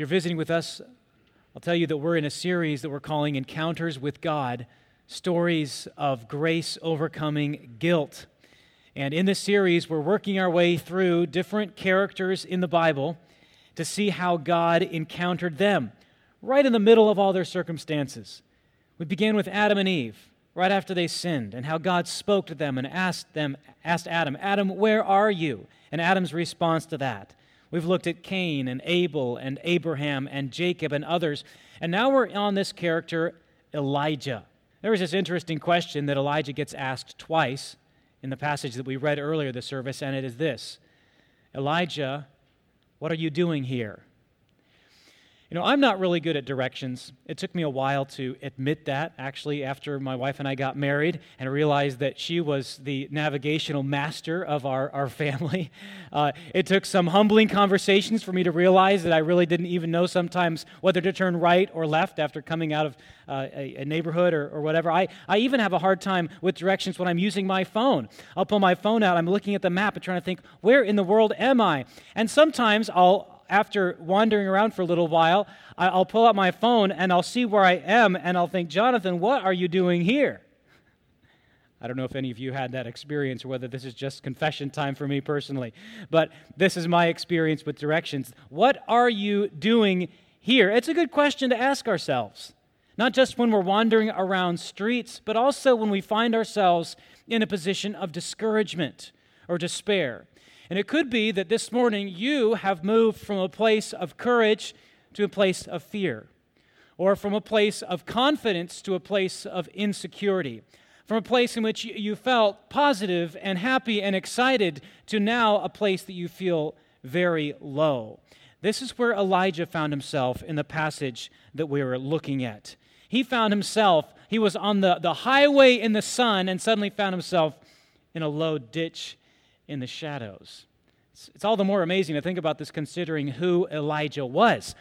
you're visiting with us, I'll tell you that we're in a series that we're calling Encounters with God Stories of Grace Overcoming Guilt. And in this series, we're working our way through different characters in the Bible to see how God encountered them right in the middle of all their circumstances. We began with Adam and Eve right after they sinned and how God spoke to them and asked them asked Adam, "Adam, where are you?" And Adam's response to that. We've looked at Cain and Abel and Abraham and Jacob and others. And now we're on this character Elijah. There was this interesting question that Elijah gets asked twice in the passage that we read earlier this service, and it is this Elijah, what are you doing here? You know, I'm not really good at directions. It took me a while to admit that, actually, after my wife and I got married and realized that she was the navigational master of our, our family. Uh, it took some humbling conversations for me to realize that I really didn't even know sometimes whether to turn right or left after coming out of uh, a, a, neighborhood or, or whatever. I, I even have a hard time with directions when I'm using my phone. I'll pull my phone out, I'm looking at the map and trying to think, where in the world am I? And sometimes I'll after wandering around for a little while, I'll pull out my phone and I'll see where I am and I'll think, Jonathan, what are you doing here? I don't know if any of you had that experience or whether this is just confession time for me personally, but this is my experience with directions. What are you doing here? It's a good question to ask ourselves, not just when we're wandering around streets, but also when we find ourselves in a position of discouragement or despair. And it could be that this morning you have moved from a place of courage to a place of fear, or from a place of confidence to a place of insecurity, from a place in which you felt positive and happy and excited to now a place that you feel very low. This is where Elijah found himself in the passage that we were looking at. He found himself, he was on the, the highway in the sun and suddenly found himself in a low ditch in the shadows. It's, all the more amazing to think about this considering who Elijah was.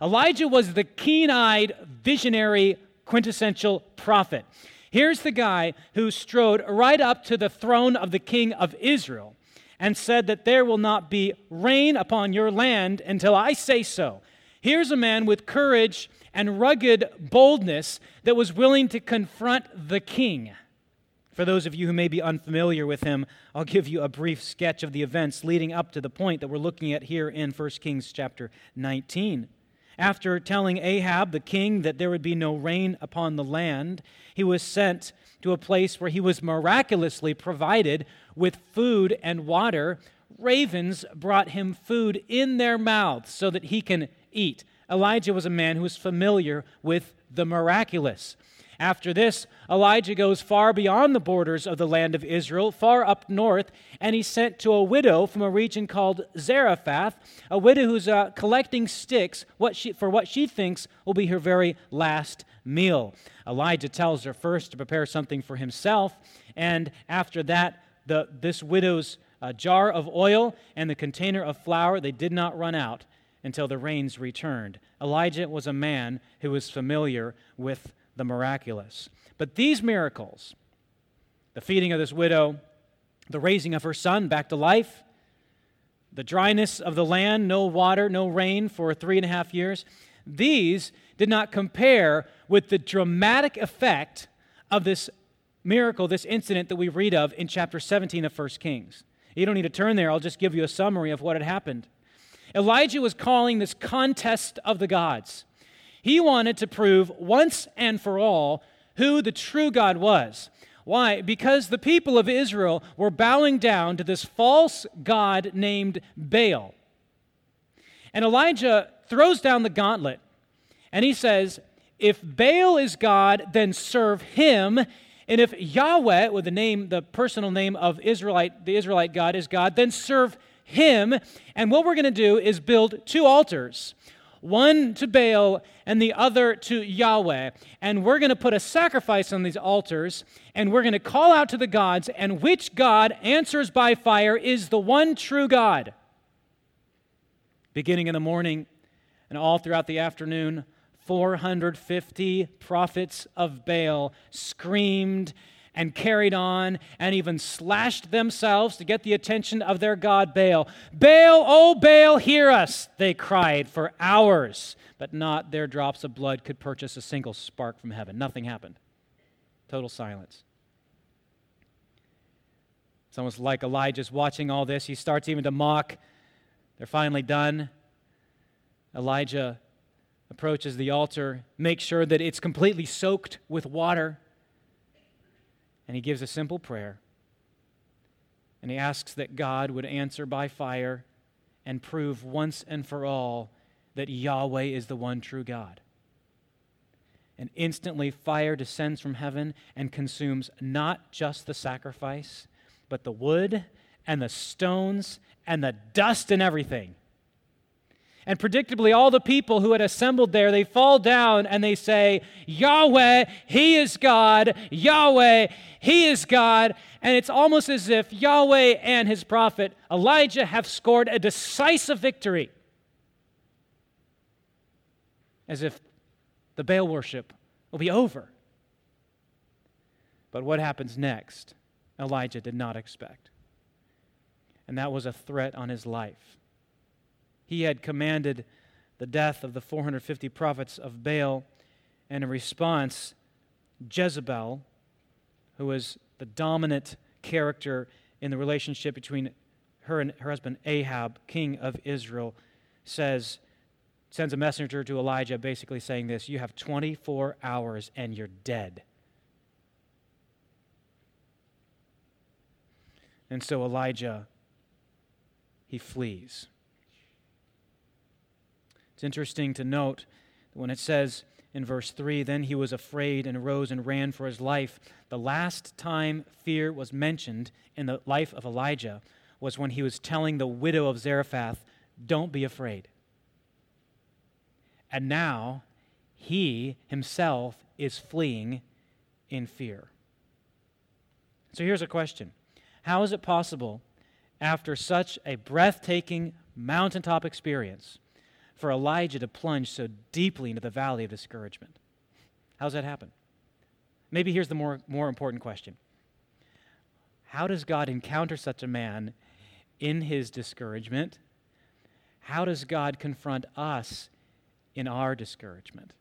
Elijah was the keen eyed, visionary, quintessential prophet. Here's the guy who strode right up to the throne of the king of Israel and said that there will not be rain upon your land until I say so. Here's a man with courage and rugged boldness that was willing to confront the king. For those of you who may be unfamiliar with him, I'll give you a brief sketch of the events leading up to the point that we're looking at here in 1 Kings chapter 19. After telling Ahab, the king, that there would be no rain upon the land, he was sent to a place where he was miraculously provided with food and water. Ravens brought him food in their mouths so that he can eat. Elijah was a man who was familiar with the miraculous. After this, Elijah goes far beyond the borders of the land of Israel, far up north, and he's sent to a widow from a region called Zarephath, a widow who's uh, collecting sticks what she, for what she thinks will be her very last meal. Elijah tells her first to prepare something for himself, and after that, the, this widow's uh, jar of oil and the container of flour, they did not run out until the rains returned. Elijah was a man who was familiar with the miraculous. But these miracles, the feeding of this widow, the raising of her son back to life, the dryness of the land, no water, no rain for three and a half years, these did not compare with the dramatic effect of this miracle, this incident that we read of in chapter 17 of 1 Kings. You don't need to turn there, I'll just give you a summary of what had happened. Elijah was calling this contest of the gods. He wanted to prove once and for all who the true God was. Why? Because the people of Israel were bowing down to this false God named Baal. And Elijah throws down the gauntlet and he says, If Baal is God, then serve him. And if Yahweh, with the name, the personal name of Israelite, the Israelite God is God, then serve him. And what we're going to do is build two altars one to Baal and the other to Yahweh. And we're going to put a sacrifice on these altars, and we're going to call out to the gods, and which God answers by fire is the one true God. Beginning in the morning and all throughout the afternoon, 450 prophets of Baal screamed and carried on and even slashed themselves to get the attention of their god Baal. Baal, oh Baal, hear us, they cried for hours, but not their drops of blood could purchase a single spark from heaven. Nothing happened. Total silence. It's almost like Elijah's watching all this. He starts even to mock. They're finally done. Elijah approaches the altar, makes sure that it's completely soaked with water, and he gives a simple prayer. And he asks that God would answer by fire and prove once and for all that Yahweh is the one true God. And instantly, fire descends from heaven and consumes not just the sacrifice, but the wood and the stones and the dust and everything. And predictably, all the people who had assembled there, they fall down and they say, Yahweh, He is God. Yahweh, He is God. And it's almost as if Yahweh and His prophet Elijah have scored a decisive victory. As if the Baal worship will be over. But what happens next? Elijah did not expect. And that was a threat on his life. He had commanded the death of the 450 prophets of Baal, and in response, Jezebel, who was the dominant character in the relationship between her and her husband Ahab, king of Israel, says, sends a messenger to Elijah basically saying this You have 24 hours and you're dead. And so Elijah, he flees. It's interesting to note when it says in verse 3 then he was afraid and arose and ran for his life. The last time fear was mentioned in the life of Elijah was when he was telling the widow of Zarephath, Don't be afraid. And now he himself is fleeing in fear. So here's a question how is it possible, after such a breathtaking mountaintop experience, for Elijah to plunge so deeply into the valley of discouragement? How does that happen? Maybe here's the more, more important question How does God encounter such a man in his discouragement? How does God confront us in our discouragement?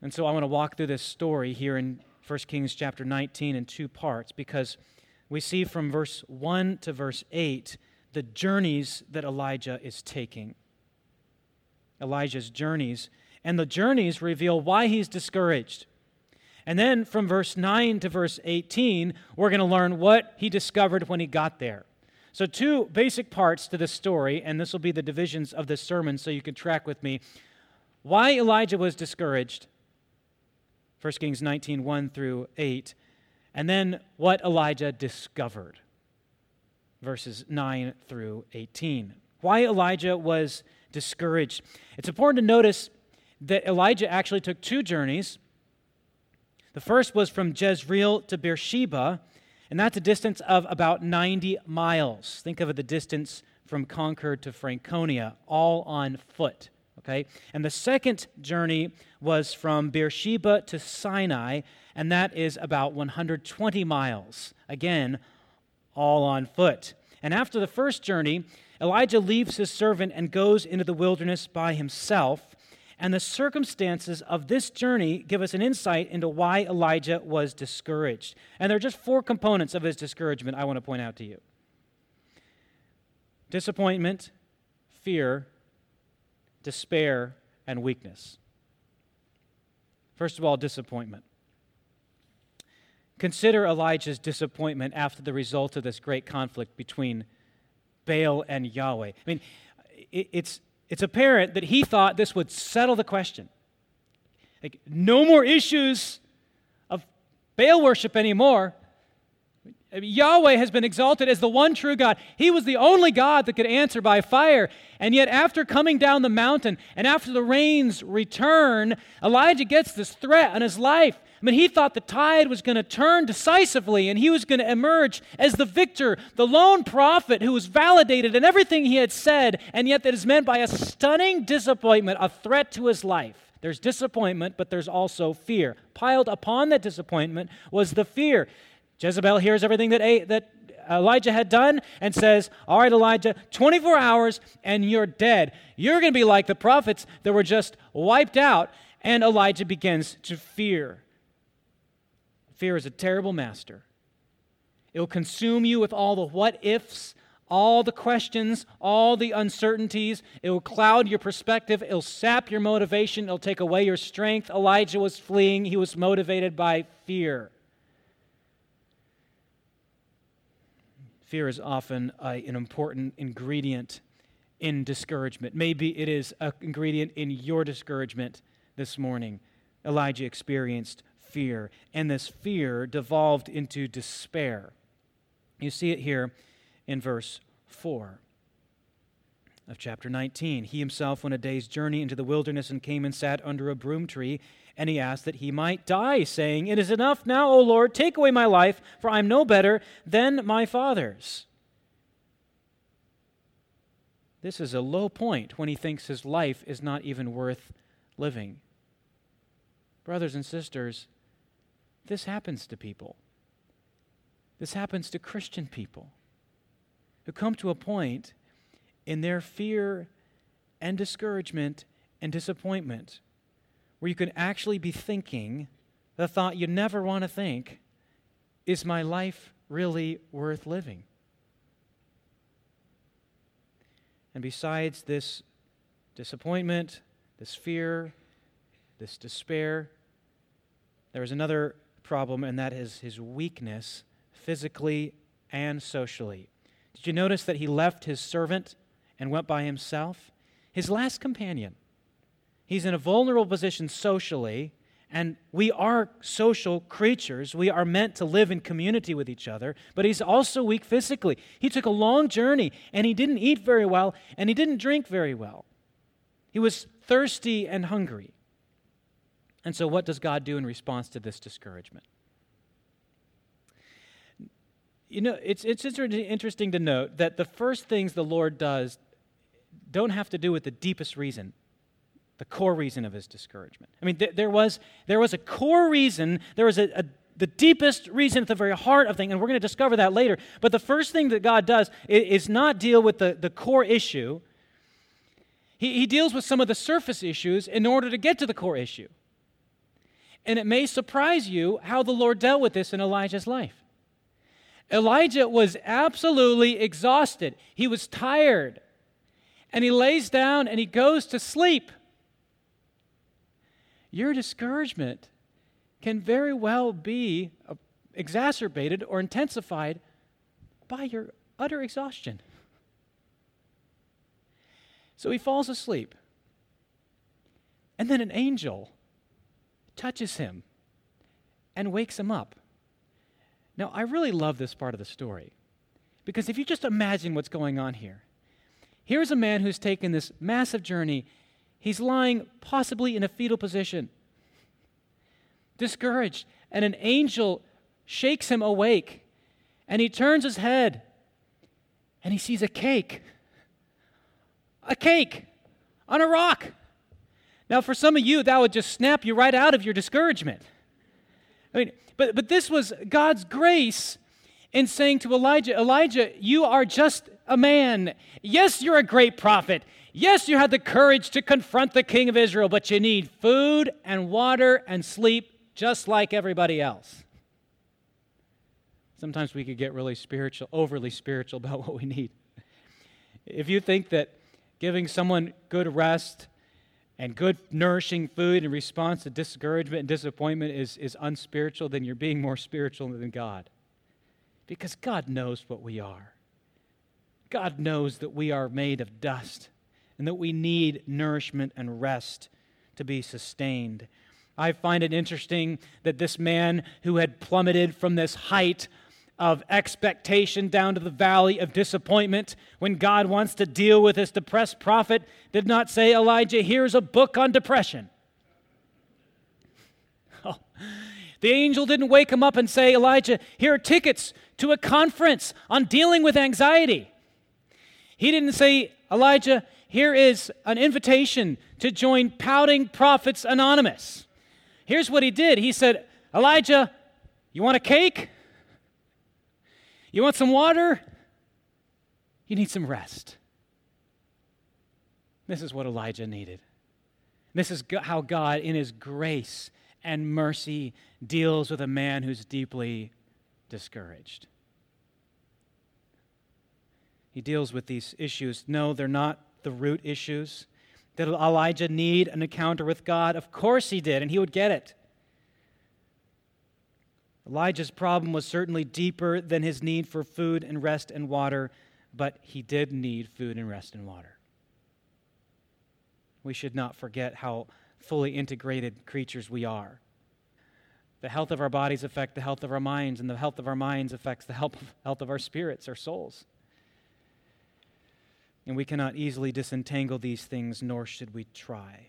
And so I want to walk through this story here in 1 Kings chapter 19 in two parts because we see from verse 1 to verse 8 the journeys that Elijah is taking. Elijah's journeys. And the journeys reveal why he's discouraged. And then from verse 9 to verse 18, we're going to learn what he discovered when he got there. So, two basic parts to this story, and this will be the divisions of this sermon so you can track with me. Why Elijah was discouraged, 1 Kings 19, 1 through 8. And then what Elijah discovered, verses 9 through 18. Why Elijah was discouraged. It's important to notice that Elijah actually took two journeys. The first was from Jezreel to Beersheba, and that's a distance of about 90 miles. Think of the distance from Concord to Franconia, all on foot. Okay? And the second journey was from Beersheba to Sinai, and that is about 120 miles. Again, all on foot. And after the first journey, Elijah leaves his servant and goes into the wilderness by himself. And the circumstances of this journey give us an insight into why Elijah was discouraged. And there are just four components of his discouragement I want to point out to you disappointment, fear, despair, and weakness. First of all, disappointment. Consider Elijah's disappointment after the result of this great conflict between Baal and Yahweh. I mean, it's, it's apparent that he thought this would settle the question. Like, no more issues of Baal worship anymore. Yahweh has been exalted as the one true God. He was the only God that could answer by fire. And yet, after coming down the mountain and after the rains return, Elijah gets this threat on his life. I mean, he thought the tide was going to turn decisively and he was going to emerge as the victor, the lone prophet who was validated in everything he had said, and yet that is meant by a stunning disappointment, a threat to his life. There's disappointment, but there's also fear. Piled upon that disappointment was the fear. Jezebel hears everything that, that Elijah had done and says, All right, Elijah, 24 hours and you're dead. You're going to be like the prophets that were just wiped out. And Elijah begins to fear. Fear is a terrible master. It will consume you with all the what ifs, all the questions, all the uncertainties. It will cloud your perspective. It'll sap your motivation. It'll take away your strength. Elijah was fleeing, he was motivated by fear. Fear is often an important ingredient in discouragement. Maybe it is an ingredient in your discouragement this morning. Elijah experienced fear, and this fear devolved into despair. You see it here in verse 4 of chapter 19. He himself went a day's journey into the wilderness and came and sat under a broom tree, and he asked that he might die, saying, It is enough now, O Lord, take away my life, for I am no better than my fathers. This is a low point when he thinks his life is not even worth living. Brothers and sisters, this happens to people. This happens to Christian people who come to a point in their fear and discouragement and disappointment where you can actually be thinking the thought you never want to think is my life really worth living? And besides this disappointment, this fear, this despair, there is another problem, and that is his weakness physically and socially. Did you notice that he left his servant and went by himself? His last companion. He's in a vulnerable position socially, and we are social creatures. We are meant to live in community with each other, but he's also weak physically. He took a long journey, and he didn't eat very well, and he didn't drink very well. He was thirsty and hungry. And so, what does God do in response to this discouragement? You know, it's, it's interesting to note that the first things the Lord does don't have to do with the deepest reason, the core reason of his discouragement. I mean, th- there, was, there was a core reason, there was a, a the deepest reason at the very heart of things, and we're going to discover that later. But the first thing that God does is, not deal with the, the core issue. He, he deals with some of the surface issues in order to get to the core issue. And it may surprise you how the Lord dealt with this in Elijah's life. Elijah was absolutely exhausted. He was tired. And he lays down and he goes to sleep. Your discouragement can very well be uh, exacerbated or intensified by your utter exhaustion. So he falls asleep. And then an angel touches him and wakes him up. Now, I really love this part of the story because if you just imagine what's going on here, here's a man who's taken this massive journey. He's lying possibly in a fetal position, discouraged, and an angel shakes him awake. And he turns his head and he sees a cake. A cake on a rock. Now, for some of you, that would just snap you right out of your discouragement. I mean, but, but this was God's grace in saying to Elijah, Elijah, you are just a man. Yes, you're a great prophet. Yes, you had the courage to confront the king of Israel, but you need food and water and sleep just like everybody else. Sometimes we could get really spiritual, overly spiritual about what we need. If you think that giving someone good rest and good, nourishing food in response to discouragement and disappointment is, is unspiritual, then you're being more spiritual than God. Because God knows what we are. God knows that we are made of dust and that we need nourishment and rest to be sustained. I find it interesting that this man who had plummeted from this height of expectation down to the valley of disappointment when God wants to deal with this depressed prophet did not say, Elijah, here's a book on depression. Oh. The angel didn't wake him up and say, Elijah, here are tickets to a conference on dealing with anxiety. He didn't say, Elijah, here is an invitation to join Pouting Prophets Anonymous. Here's what he did He said, Elijah, you want a cake? You want some water? You need some rest. This is what Elijah needed. This is how God, in his grace and mercy, deals with a man who's deeply discouraged. He deals with these issues. No, they're not the root issues. Did Elijah need an encounter with God? Of course he did, and he would get it. Elijah's problem was certainly deeper than his need for food and rest and water, but he did need food and rest and water. We should not forget how fully integrated creatures we are. The health of our bodies affect the health of our minds, and the health of our minds affects the health of our spirits, our souls. And we cannot easily disentangle these things, nor should we try.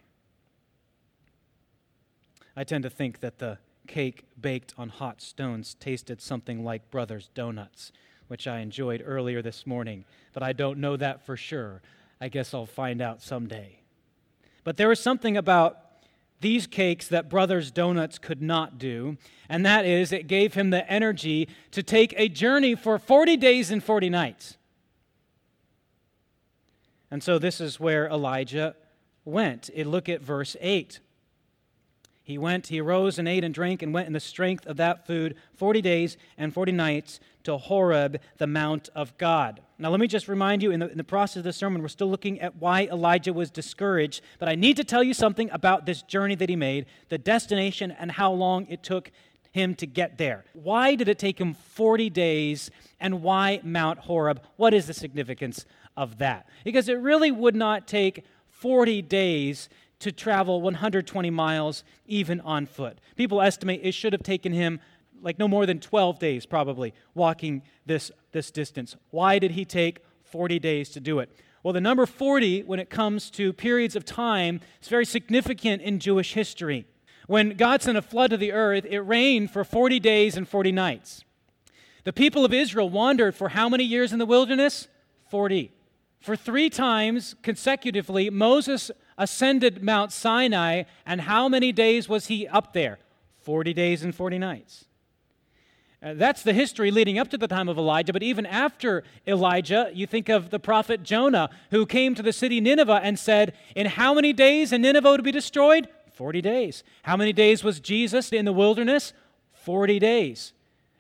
I tend to think that the cake baked on hot stones tasted something like Brothers Donuts, which I enjoyed earlier this morning, but I don't know that for sure. I guess I'll find out someday. But there was something about these cakes that Brothers Donuts could not do, and that is it gave him the energy to take a journey for 40 days and 40 nights. And so this is where Elijah went. Look at verse 8. He went, he arose and ate and drank and went in the strength of that food 40 days and 40 nights to Horeb, the mount of God. Now, let me just remind you in the, in the process of the sermon, we're still looking at why Elijah was discouraged, but I need to tell you something about this journey that he made, the destination, and how long it took him to get there. Why did it take him 40 days, and why Mount Horeb? What is the significance of that? Because it really would not take 40 days to travel 120 miles even on foot. People estimate it should have taken him like no more than 12 days probably walking this, this distance. Why did he take 40 days to do it? Well, the number 40, when it comes to periods of time, is very significant in Jewish history. When God sent a flood to the earth, it rained for 40 days and 40 nights. The people of Israel wandered for how many years in the wilderness? 40. For three times consecutively, Moses ascended Mount Sinai, and how many days was he up there? 40 days and 40 nights. Uh, that's the history leading up to the time of Elijah, but even after Elijah, you think of the prophet Jonah, who came to the city Nineveh and said, In how many days in Nineveh to be destroyed? 40 days. How many days was Jesus in the wilderness? 40 days.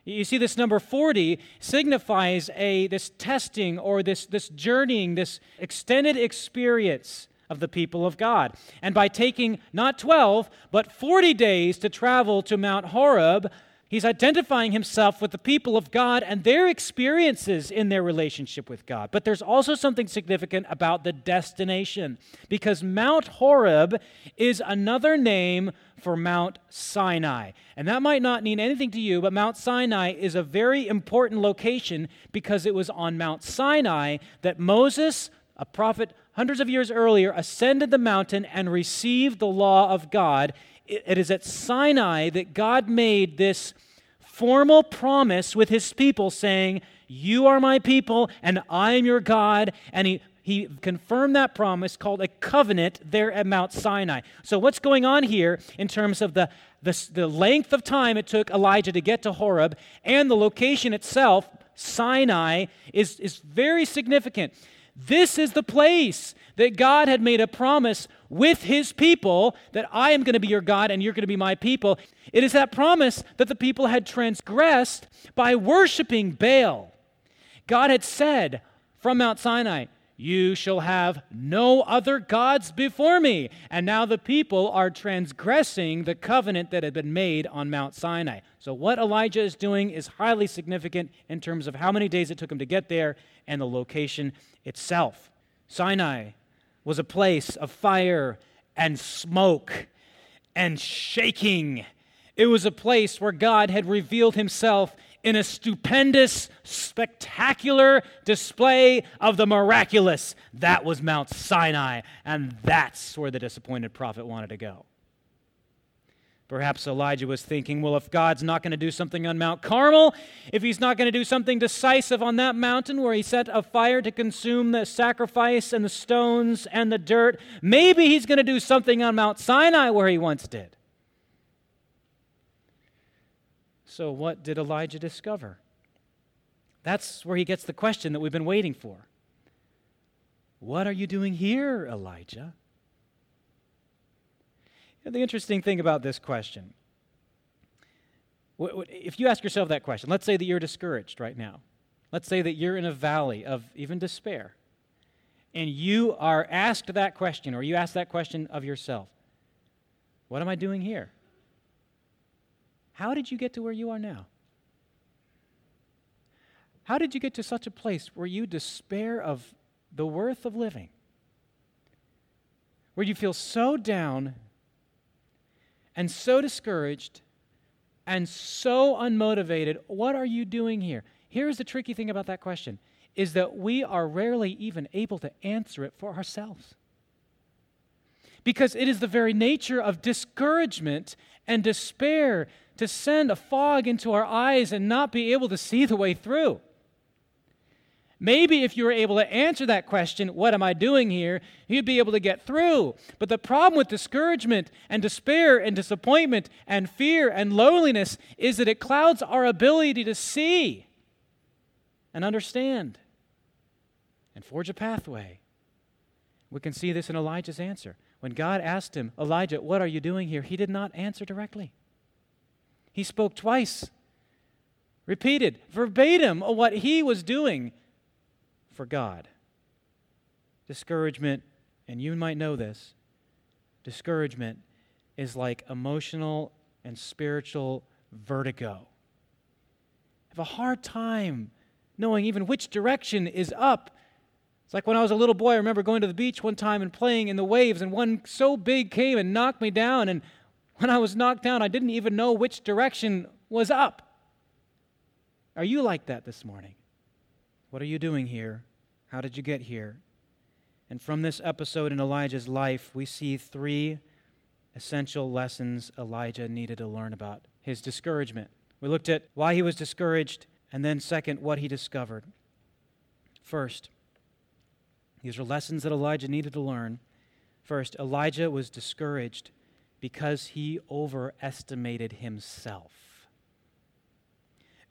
You see, this number 40 signifies a, this testing or this, this journeying, this extended experience of the people of God. And by taking not 12, but 40 days to travel to Mount Horeb, He's identifying himself with the people of God and their experiences in their relationship with God. But there's also something significant about the destination because Mount Horeb is another name for Mount Sinai. And that might not mean anything to you, but Mount Sinai is a very important location because it was on Mount Sinai that Moses, a prophet hundreds of years earlier, ascended the mountain and received the law of God it is at Sinai that God made this formal promise with his people saying, You are my people and I am your God. And he, he confirmed that promise called a covenant there at Mount Sinai. So, what's going on here in terms of the, the, the length of time it took Elijah to get to Horeb and the location itself, Sinai, is, is very significant. This is the place that God had made a promise with his people that I am going to be your God and you're going to be my people. It is that promise that the people had transgressed by worshiping Baal. God had said from Mount Sinai, you shall have no other gods before me. And now the people are transgressing the covenant that had been made on Mount Sinai. So, what Elijah is doing is highly significant in terms of how many days it took him to get there and the location itself. Sinai was a place of fire and smoke and shaking. It was a place where God had revealed himself in a stupendous, spectacular display of the miraculous. That was Mount Sinai, and that's where the disappointed prophet wanted to go. Perhaps Elijah was thinking, well, if God's not going to do something on Mount Carmel, if he's not going to do something decisive on that mountain where he set a fire to consume the sacrifice and the stones and the dirt, maybe he's going to do something on Mount Sinai where he once did. So, what did Elijah discover? That's where he gets the question that we've been waiting for. What are you doing here, Elijah? The interesting thing about this question, if you ask yourself that question, let's say that you're discouraged right now. Let's say that you're in a valley of even despair, and you are asked that question, or you ask that question of yourself What am I doing here? How did you get to where you are now? How did you get to such a place where you despair of the worth of living? Where you feel so down and so discouraged and so unmotivated. What are you doing here? Here's the tricky thing about that question is that we are rarely even able to answer it for ourselves. Because it is the very nature of discouragement and despair to send a fog into our eyes and not be able to see the way through. Maybe if you were able to answer that question, what am I doing here, you'd be able to get through. But the problem with discouragement and despair and disappointment and fear and loneliness is that it clouds our ability to see and understand and forge a pathway. We can see this in Elijah's answer. When God asked him, Elijah, what are you doing here? He did not answer directly. He spoke twice, repeated verbatim what he was doing for God. Discouragement, and you might know this, discouragement is like emotional and spiritual vertigo. Have a hard time knowing even which direction is up. It's like when I was a little boy, I remember going to the beach one time and playing in the waves, and one so big came and knocked me down. And when I was knocked down, I didn't even know which direction was up. Are you like that this morning? What are you doing here? How did you get here? And from this episode in Elijah's life, we see three essential lessons Elijah needed to learn about his discouragement. We looked at why he was discouraged, and then, second, what he discovered. First, these are lessons that Elijah needed to learn. First, Elijah was discouraged because he overestimated himself.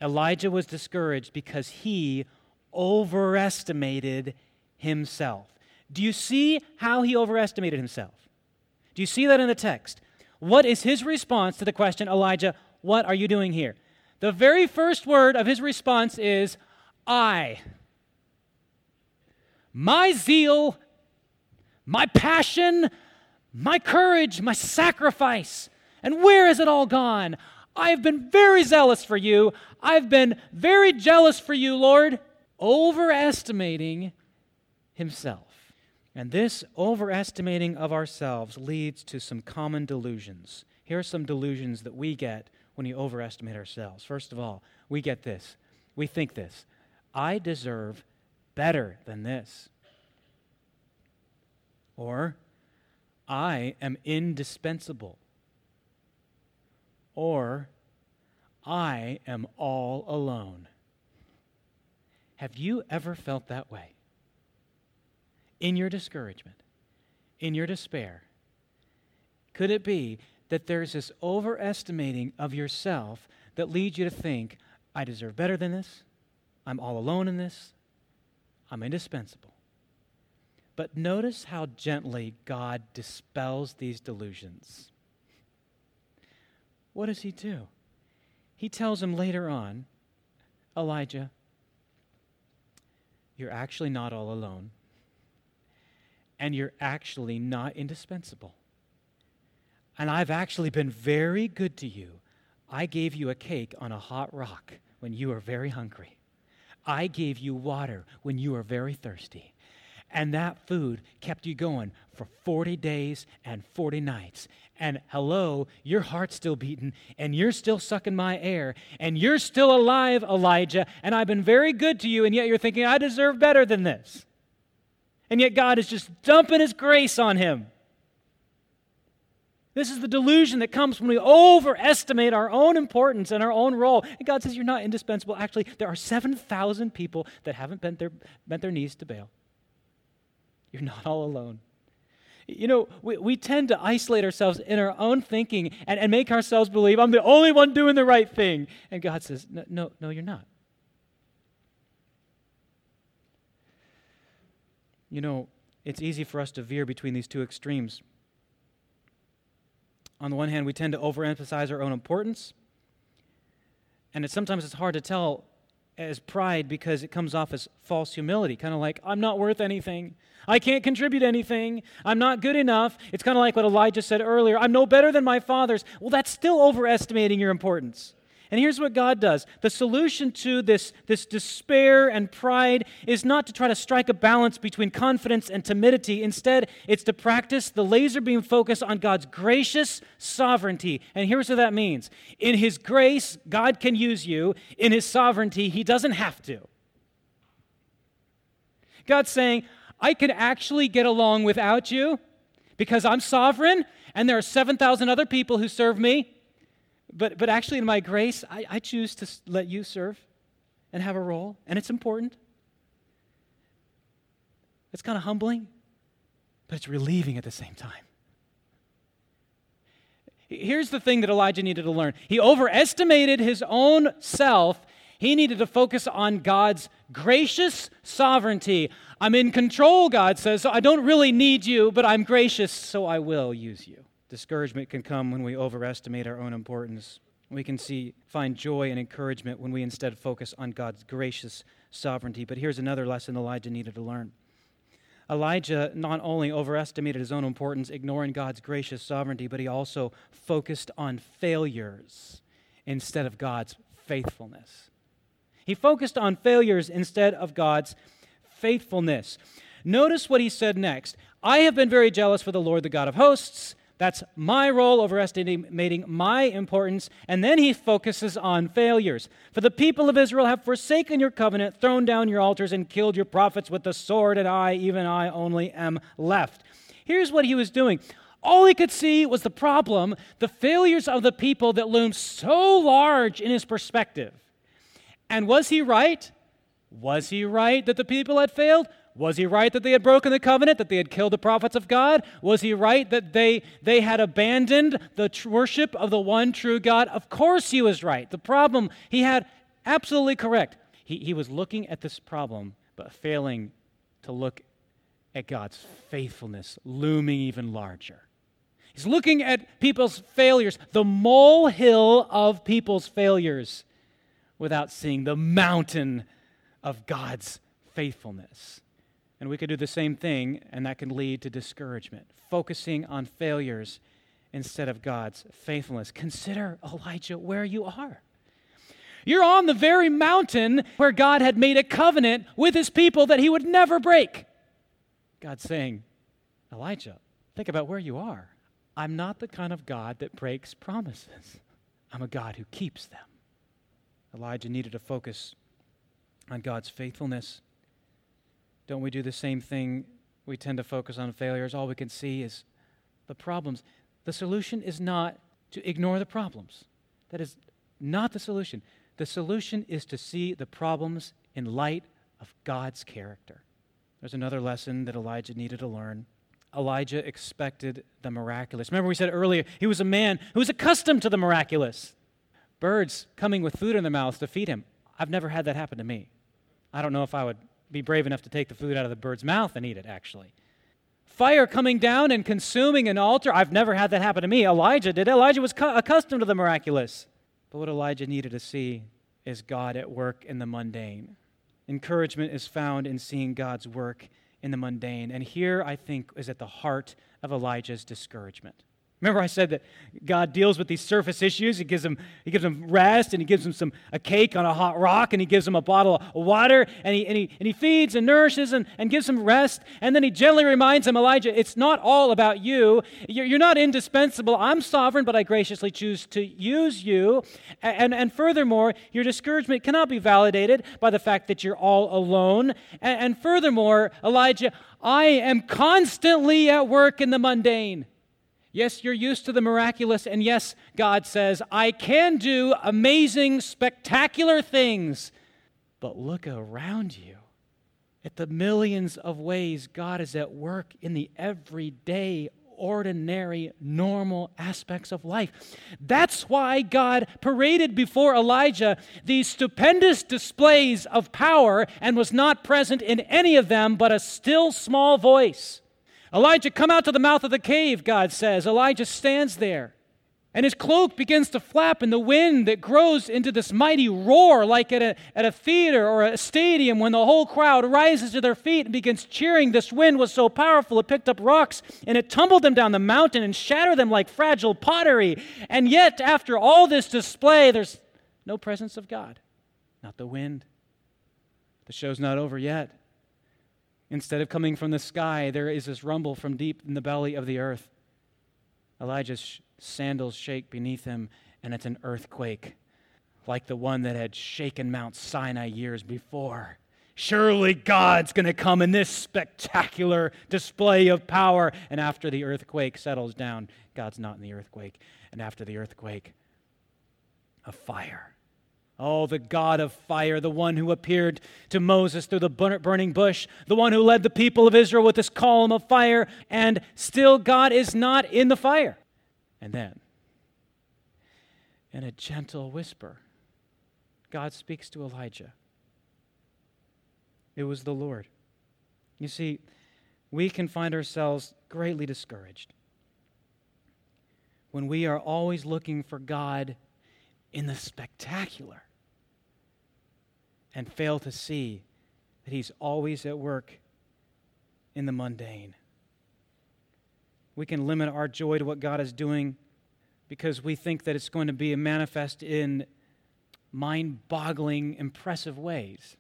Elijah was discouraged because he overestimated himself. Do you see how he overestimated himself? Do you see that in the text? What is his response to the question, Elijah, what are you doing here? The very first word of his response is, I. My zeal, my passion, my courage, my sacrifice. And where is it all gone? I have been very zealous for you. I've been very jealous for you, Lord. Overestimating himself. And this overestimating of ourselves leads to some common delusions. Here are some delusions that we get when we overestimate ourselves. First of all, we get this. We think this I deserve better than this. Or, I am indispensable. Or, I am all alone. Have you ever felt that way? In your discouragement, in your despair, could it be that there's this overestimating of yourself that leads you to think, I deserve better than this, I'm all alone in this, I'm indispensable? But notice how gently God dispels these delusions. What does he do? He tells him later on, Elijah, you're actually not all alone, and you're actually not indispensable. And I've actually been very good to you. I gave you a cake on a hot rock when you were very hungry. I gave you water when you were very thirsty. And that food kept you going for 40 days and 40 nights. And hello, your heart's still beating, and you're still sucking my air, and you're still alive, Elijah, and I've been very good to you, and yet you're thinking, I deserve better than this. And yet God is just dumping his grace on him. This is the delusion that comes when we overestimate our own importance and our own role. And God says, You're not indispensable. Actually, there are 7,000 people that haven't bent their, bent their knees to Baal. You're not all alone. You know, we, we tend to isolate ourselves in our own thinking and, and make ourselves believe I'm the only one doing the right thing. And God says, No, no, no you're not. You know, it's easy for us to veer between these two extremes. On the one hand, we tend to overemphasize our own importance, and it, sometimes it's hard to tell as pride because it comes off as false humility, kind of like, I'm not worth anything. I can't contribute anything. I'm not good enough. It's kind of like what Elijah said earlier I'm no better than my fathers. Well, that's still overestimating your importance. And here's what God does the solution to this, this despair and pride is not to try to strike a balance between confidence and timidity. Instead, it's to practice the laser beam focus on God's gracious sovereignty. And here's what that means In His grace, God can use you. In His sovereignty, He doesn't have to. God's saying, I can actually get along without you because I'm sovereign and there are 7,000 other people who serve me but, but actually, in my grace, I, I choose to let you serve and have a role, and it's important. It's kind of humbling, but it's relieving at the same time. Here's the thing that Elijah needed to learn he overestimated his own self. He needed to focus on God's gracious sovereignty. I'm in control, God says, so I don't really need you, but I'm gracious, so I will use you. Discouragement can come when we overestimate our own importance. We can see find joy and encouragement when we instead focus on God's gracious sovereignty. But here's another lesson Elijah needed to learn. Elijah not only overestimated his own importance, ignoring God's gracious sovereignty, but he also focused on failures instead of God's faithfulness. He focused on failures instead of God's faithfulness. Notice what he said next I have been very jealous for the Lord, the God of hosts. That's my role, overestimating my importance. And then he focuses on failures. For the people of Israel have forsaken your covenant, thrown down your altars, and killed your prophets with the sword, and I, even I, only am left. Here's what he was doing. All he could see was the problem, the failures of the people that loomed so large in his perspective. And was he right? Was he right that the people had failed? Was he right that they had broken the covenant, that they had killed the prophets of God? Was he right that they, they had abandoned the tr- worship of the one true God? Of course he was right. The problem he had absolutely correct. He, he was looking at this problem, but failing to look at God's faithfulness looming even larger. He's looking at people's failures, the molehill of people's failures, without seeing the mountain of God's faithfulness. And we could do the same thing, and that can lead to discouragement, focusing on failures instead of God's faithfulness. Consider, Elijah, where you are. You're on the very mountain where God had made a covenant with his people that he would never break. God's saying, Elijah, think about where you are. I'm not the kind of God that breaks promises, I'm a God who keeps them. Elijah needed to focus on God's faithfulness don't we do the same thing? We tend to focus on failures. All we can see is the problems. The solution is not to ignore the problems. That is not the solution. The solution is to see the problems in light of God's character. There's another lesson that Elijah needed to learn. Elijah expected the miraculous. Remember, we said earlier, he was a man who was accustomed to the miraculous. Birds coming with food in their mouths to feed him. I've never had that happen to me. I don't know if I would be brave enough to take the food out of the bird's mouth and eat it, actually. Fire coming down and consuming an altar. I've never had that happen to me. Elijah did. Elijah was cu- accustomed to the miraculous. But what Elijah needed to see is God at work in the mundane. Encouragement is found in seeing God's work in the mundane. And here, I think, is at the heart of Elijah's discouragement. Remember, I said that God deals with these surface issues. He gives them, he gives them rest, and He gives them some, a cake on a hot rock, and He gives them a bottle of water, and He, and he, and he feeds and nourishes and, and gives them rest. And then He gently reminds them, Elijah, it's not all about you. You're, you're not indispensable. I'm sovereign, but I graciously choose to use you. And, and furthermore, your discouragement cannot be validated by the fact that you're all alone. And, and furthermore, Elijah, I am constantly at work in the mundane. Yes, you're used to the miraculous, and yes, God says, I can do amazing, spectacular things. But look around you at the millions of ways God is at work in the everyday, ordinary, normal aspects of life. That's why God paraded before Elijah these stupendous displays of power and was not present in any of them but a still small voice. Elijah, come out to the mouth of the cave, God says. Elijah stands there. And his cloak begins to flap in the wind that grows into this mighty roar, like at a, at a theater or a stadium when the whole crowd rises to their feet and begins cheering. This wind was so powerful, it picked up rocks and it tumbled them down the mountain and shattered them like fragile pottery. And yet, after all this display, there's no presence of God, not the wind. The show's not over yet. Instead of coming from the sky, there is this rumble from deep in the belly of the earth. Elijah's sandals shake beneath him, and it's an earthquake, like the one that had shaken Mount Sinai years before. Surely God's going to come in this spectacular display of power. And after the earthquake settles down, God's not in the earthquake. And after the earthquake, a fire. Oh, the God of fire, the one who appeared to Moses through the burning bush, the one who led the people of Israel with this column of fire, and still God is not in the fire. And then, in a gentle whisper, God speaks to Elijah. It was the Lord. You see, we can find ourselves greatly discouraged when we are always looking for God in the spectacular and fail to see that He's always at work in the mundane. We can limit our joy to what God is doing because we think that it's going to be manifest in mind boggling, impressive ways.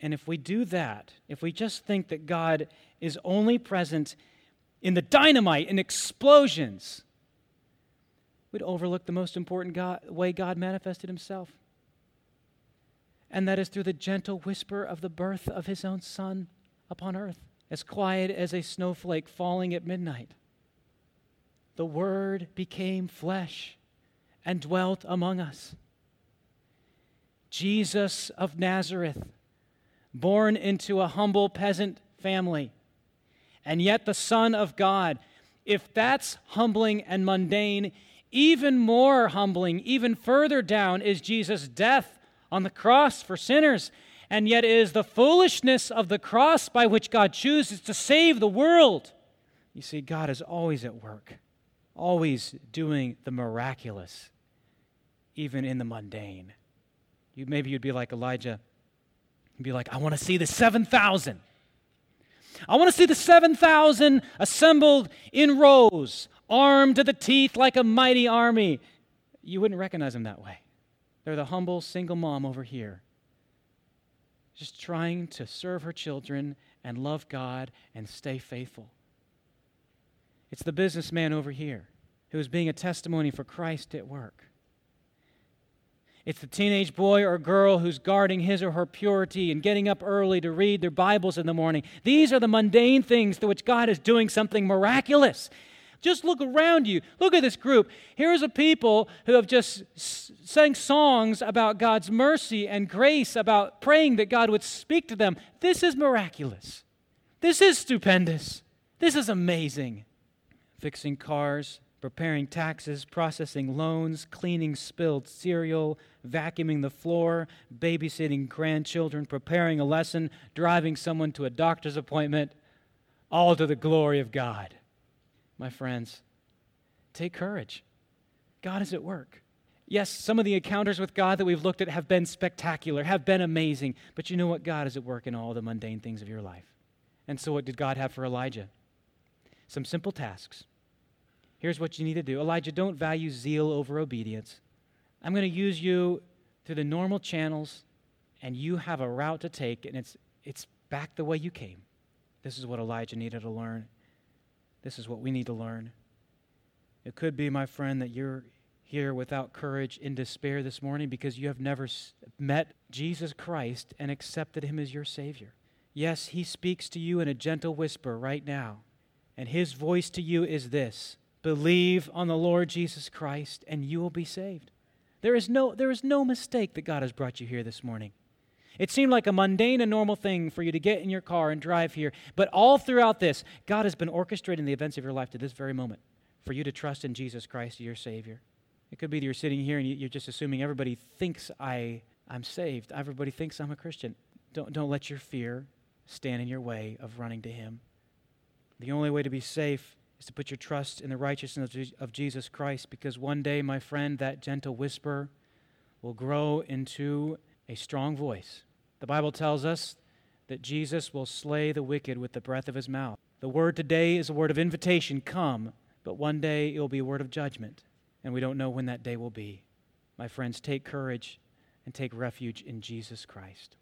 And if we do that, if we just think that God is only present in the dynamite and explosions, we'd overlook the most important God, way God manifested himself and that is through the gentle whisper of the birth of his own Son upon earth, as quiet as a snowflake falling at midnight. The Word became flesh and dwelt among us. Jesus of Nazareth, born into a humble peasant family, and yet the Son of God. If that's humbling and mundane, even more humbling, even further down, is Jesus' death on the cross for sinners. And yet it is the foolishness of the cross by which God chooses to save the world. You see, God is always at work, always doing the miraculous, even in the mundane. You, maybe you'd be like Elijah. You'd be like, I want to see the 7,000. I want to see the 7,000 assembled in rows, armed to the teeth like a mighty army. You wouldn't recognize them that way. They're the humble single mom over here, just trying to serve her children and love God and stay faithful. It's the businessman over here who is being a testimony for Christ at work. It's the teenage boy or girl who's guarding his or her purity and getting up early to read their Bibles in the morning. These are the mundane things to which God is doing something miraculous. Just look around you. Look at this group. Here's a people who have just sang songs about God's mercy and grace, about praying that God would speak to them. This is miraculous. This is stupendous. This is amazing. Fixing cars, preparing taxes, processing loans, cleaning spilled cereal, vacuuming the floor, babysitting grandchildren, preparing a lesson, driving someone to a doctor's appointment, all to the glory of God my friends, take courage. God is at work. Yes, some of the encounters with God that we've looked at have been spectacular, have been amazing, but you know what? God is at work in all the mundane things of your life. And so, what did God have for Elijah? Some simple tasks. Here's what you need to do Elijah, don't value zeal over obedience. I'm going to use you through the normal channels, and you have a route to take, and it's, it's back the way you came. This is what Elijah needed to learn. This is what we need to learn. It could be, my friend, that you're here without courage in despair this morning because you have never met Jesus Christ and accepted him as your Savior. Yes, he speaks to you in a gentle whisper right now, and his voice to you is this Believe on the Lord Jesus Christ, and you will be saved. There is no, there is no mistake that God has brought you here this morning. It seemed like a mundane and normal thing for you to get in your car and drive here, but all throughout this, God has been orchestrating the events of your life to this very moment for you to trust in Jesus Christ, your Savior. It could be that you're sitting here and you're just assuming everybody thinks I, I'm saved. Everybody thinks I'm a Christian. Don't, don't let your fear stand in your way of running to Him. The only way to be safe is to put your trust in the righteousness of Jesus Christ because one day, my friend, that gentle whisper will grow into a strong voice. The Bible tells us that Jesus will slay the wicked with the breath of his mouth. The word today is a word of invitation come, but one day it will be a word of judgment, and we don't know when that day will be. My friends, take courage and take refuge in Jesus Christ.